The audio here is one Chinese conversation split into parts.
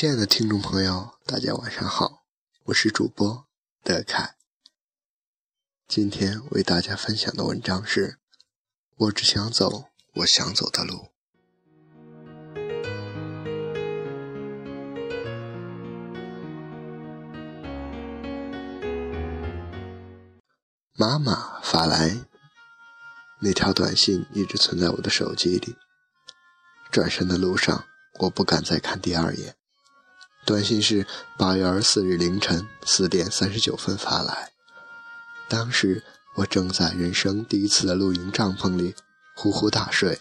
亲爱的听众朋友，大家晚上好，我是主播德凯。今天为大家分享的文章是《我只想走我想走的路》。妈妈发来那条短信，一直存在我的手机里。转身的路上，我不敢再看第二眼。短信是八月二十四日凌晨四点三十九分发来，当时我正在人生第一次的露营帐篷里呼呼大睡，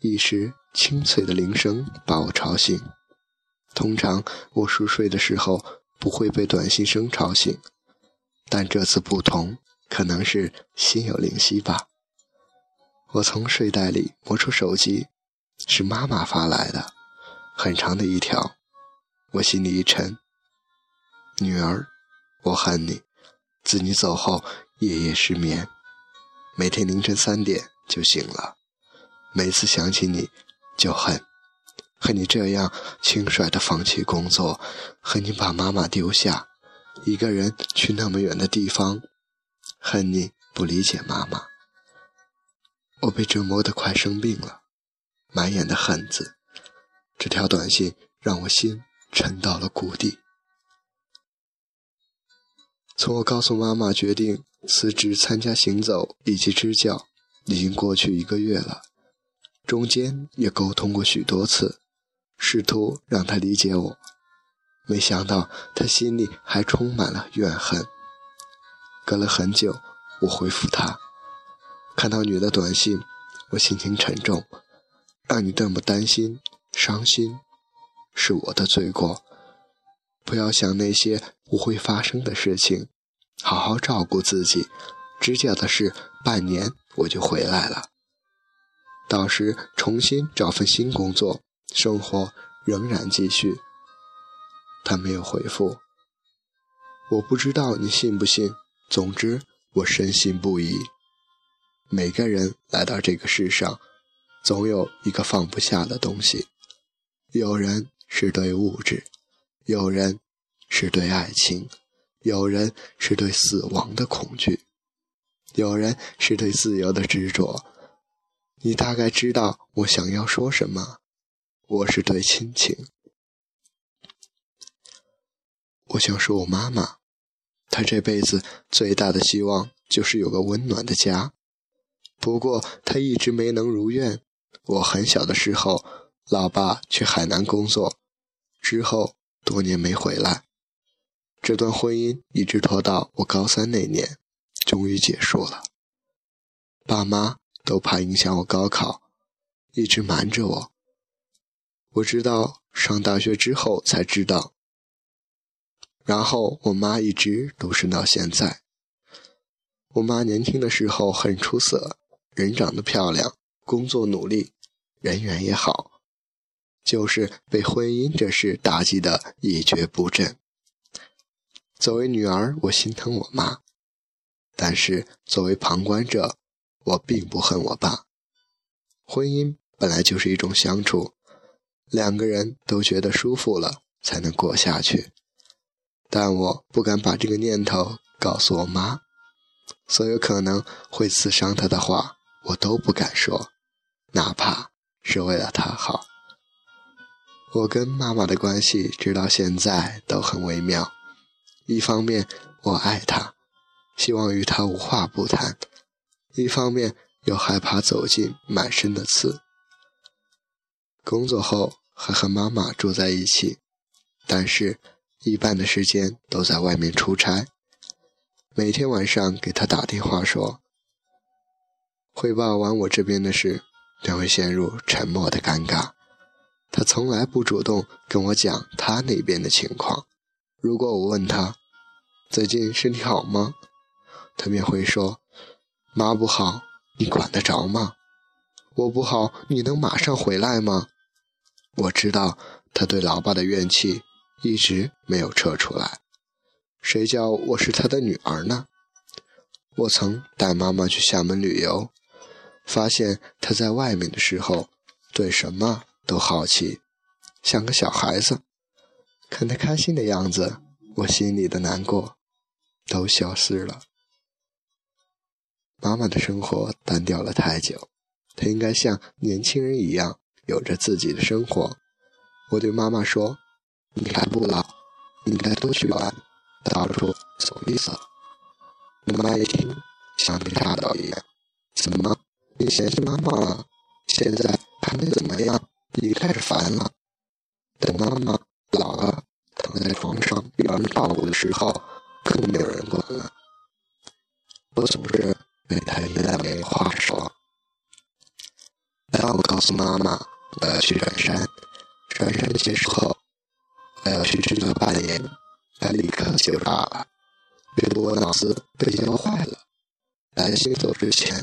一时清脆的铃声把我吵醒。通常我熟睡的时候不会被短信声吵醒，但这次不同，可能是心有灵犀吧。我从睡袋里摸出手机，是妈妈发来的，很长的一条。我心里一沉，女儿，我恨你。自你走后，夜夜失眠，每天凌晨三点就醒了。每次想起你，就恨，恨你这样轻率的放弃工作，恨你把妈妈丢下，一个人去那么远的地方，恨你不理解妈妈。我被折磨得快生病了，满眼的恨字。这条短信让我心。沉到了谷底。从我告诉妈妈决定辞职参加行走以及支教，已经过去一个月了。中间也沟通过许多次，试图让她理解我，没想到她心里还充满了怨恨。隔了很久，我回复她，看到你的短信，我心情沉重，让你这么担心、伤心。是我的罪过，不要想那些不会发生的事情，好好照顾自己。支教的事，半年我就回来了，到时重新找份新工作，生活仍然继续。他没有回复，我不知道你信不信。总之，我深信不疑。每个人来到这个世上，总有一个放不下的东西，有人。是对物质，有人是对爱情，有人是对死亡的恐惧，有人是对自由的执着。你大概知道我想要说什么。我是对亲情，我想说我妈妈，她这辈子最大的希望就是有个温暖的家。不过她一直没能如愿。我很小的时候，老爸去海南工作。之后多年没回来，这段婚姻一直拖到我高三那年，终于结束了。爸妈都怕影响我高考，一直瞒着我。我知道上大学之后才知道。然后我妈一直独身到现在。我妈年轻的时候很出色，人长得漂亮，工作努力，人缘也好。就是被婚姻这事打击得一蹶不振。作为女儿，我心疼我妈；但是作为旁观者，我并不恨我爸。婚姻本来就是一种相处，两个人都觉得舒服了才能过下去。但我不敢把这个念头告诉我妈，所有可能会刺伤她的话，我都不敢说，哪怕是为了她好。我跟妈妈的关系直到现在都很微妙。一方面我爱她，希望与她无话不谈；一方面又害怕走进满身的刺。工作后还和妈妈住在一起，但是一半的时间都在外面出差。每天晚上给她打电话说，汇报完我这边的事，便会陷入沉默的尴尬。他从来不主动跟我讲他那边的情况。如果我问他最近身体好吗，他便会说：“妈不好，你管得着吗？我不好，你能马上回来吗？”我知道他对老爸的怨气一直没有撤出来。谁叫我是他的女儿呢？我曾带妈妈去厦门旅游，发现他在外面的时候对什么？都好奇，像个小孩子，看他开心的样子，我心里的难过都消失了。妈妈的生活单调了太久，她应该像年轻人一样有着自己的生活。我对妈妈说：“你还不老，应该多去玩，到处走一走。”妈妈一听，像被炸到一样：“怎么，你嫌弃妈妈了？现在还没怎么样，你开始烦了？等妈妈老了，躺在床上有人照顾的时候，更没有人管了。”我总是。被他一来没话说，然后我告诉妈妈我要去转山，转山结束后我要去制作扮演，他立刻就炸了，觉得我脑子被教坏了。来行走之前，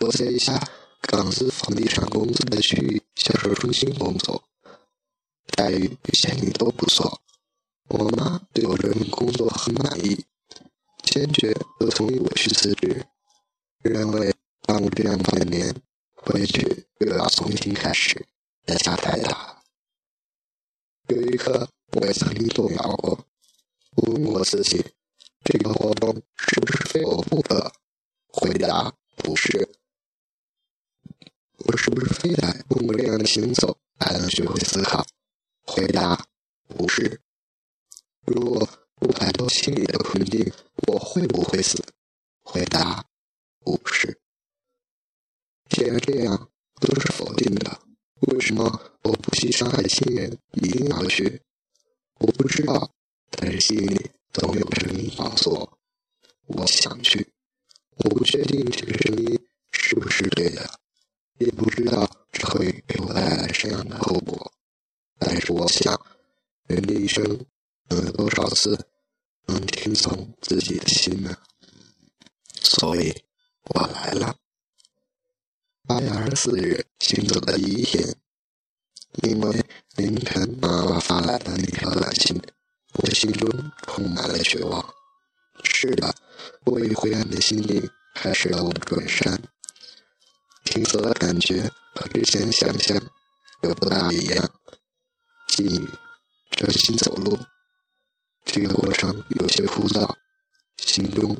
我在一下港资房地产公司的区域销售中心工作，待遇比前里都不错。我妈对我这份工作很满意，坚决不同意我去辞职。认为耽误这样半年，回去又要重新开始，代价太大。有一刻，我也曾经动摇过，问我自己：这个活动是不是非我不可？回答：不是。我是不是非得通过这样的行走才能学会思考？回答：不是。如果不摆脱心里的困境，我会不会死？回答。不是，既然这样都是否定的，为什么我不惜伤害亲人一定要去？我不知道，但是心里总有声音告诉我，我想去。我不确定这个声音是不是对的，也不知道这会给我带来什么样的后果。但是我想，人的一生能有多少次能听从自己的心呢？所以。我来了。八月二十四日，行走的第一天，因为凌晨妈妈发来的那条短信，我心中充满了绝望。是的，我以灰暗的心灵开始了我的转山。行走的感觉和之前想象有不大一样。进雨，专心走路，这个过程有些枯燥，心中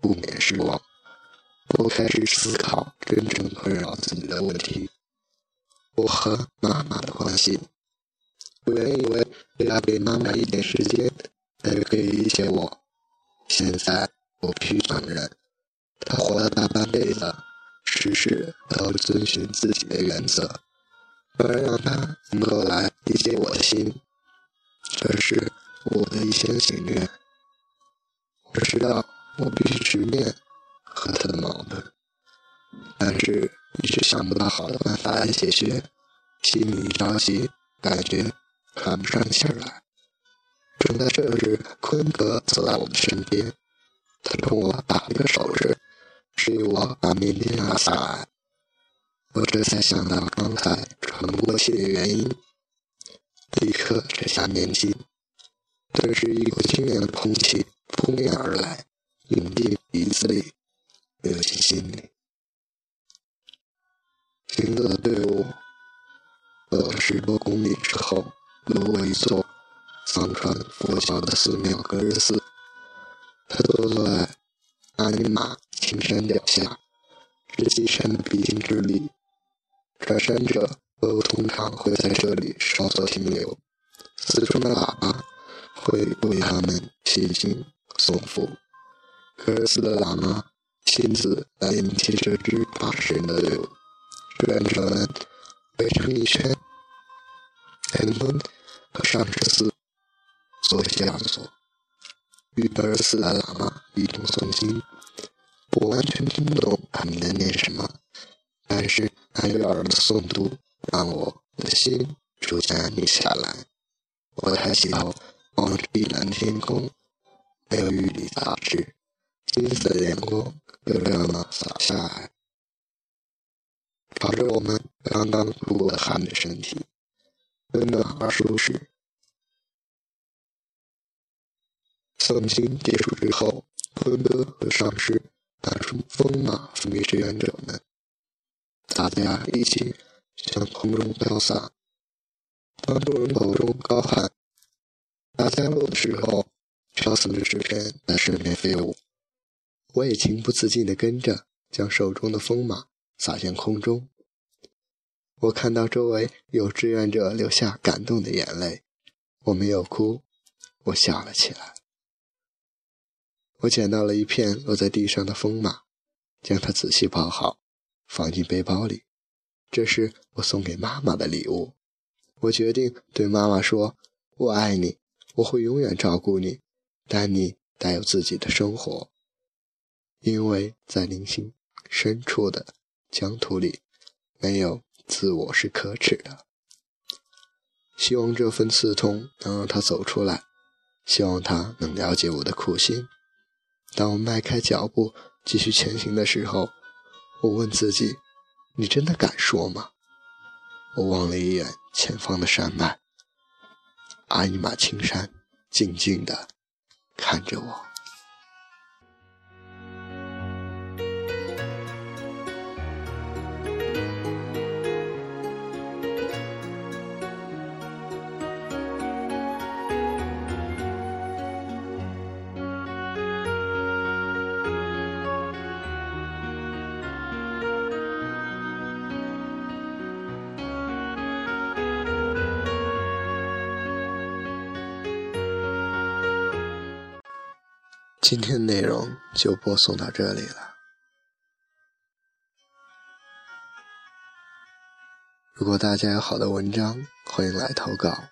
不免失望。我开始思考真正困扰自己的问题。我和妈妈的关系。我原以为只要给妈妈一点时间，她就可以理解我。现在我必须承认，她活了大半辈子，事事都遵循自己的原则。而让他能够来理解我的心，这是我的一厢情愿。我知道我必须直面。和他的矛盾，但是一直想不到好的办法来解决，心里着急，感觉喘不上气儿来。正在这时，坤哥走到我的身边，他冲我打了个手势，示意我把面巾拿下来。我这才想到刚才喘不过气的原因，立刻摘下面巾，顿时一股清凉的空气扑面而来，涌进鼻子里。流进心里。行走的队伍走了十多公里之后，路过一座藏传佛教的寺庙格日寺。他坐在阿尼玛青山脚下，是进山的必经之地。转山者都通常会在这里稍作停留，寺中的喇叭会为他们祈经送福。格日寺的喇嘛。亲自来迎接这支八十人的队伍，志愿者们围成一圈，在门和上师寺做向所。与格尔斯的喇嘛一同诵经，我完全听不懂他们在念什么，但是那悦耳的诵读让我的心逐渐安定下来。我抬起头望着碧蓝天空，没有雨里杂质。金色的阳光又亮了洒下来，朝着我们刚刚出过的汗的身体，温暖而舒适。诵经结束之后，坤哥和上师拿出风马分给志愿者们，大家一起向空中飘洒。当众人口中高喊：“爬山路的时候，飘散的纸片在身边飞舞，我也情不自禁地跟着，将手中的风马撒向空中。我看到周围有志愿者流下感动的眼泪，我没有哭，我笑了起来。我捡到了一片落在地上的风马，将它仔细包好，放进背包里。这是我送给妈妈的礼物。我决定对妈妈说：“我爱你，我会永远照顾你，但你得有自己的生活，因为在灵性深处的疆土里，没有。”自我是可耻的。希望这份刺痛能让他走出来，希望他能了解我的苦心。当我迈开脚步继续前行的时候，我问自己：“你真的敢说吗？”我望了一眼前方的山脉，阿尼玛青山静静地看着我。今天的内容就播送到这里了。如果大家有好的文章，欢迎来投稿。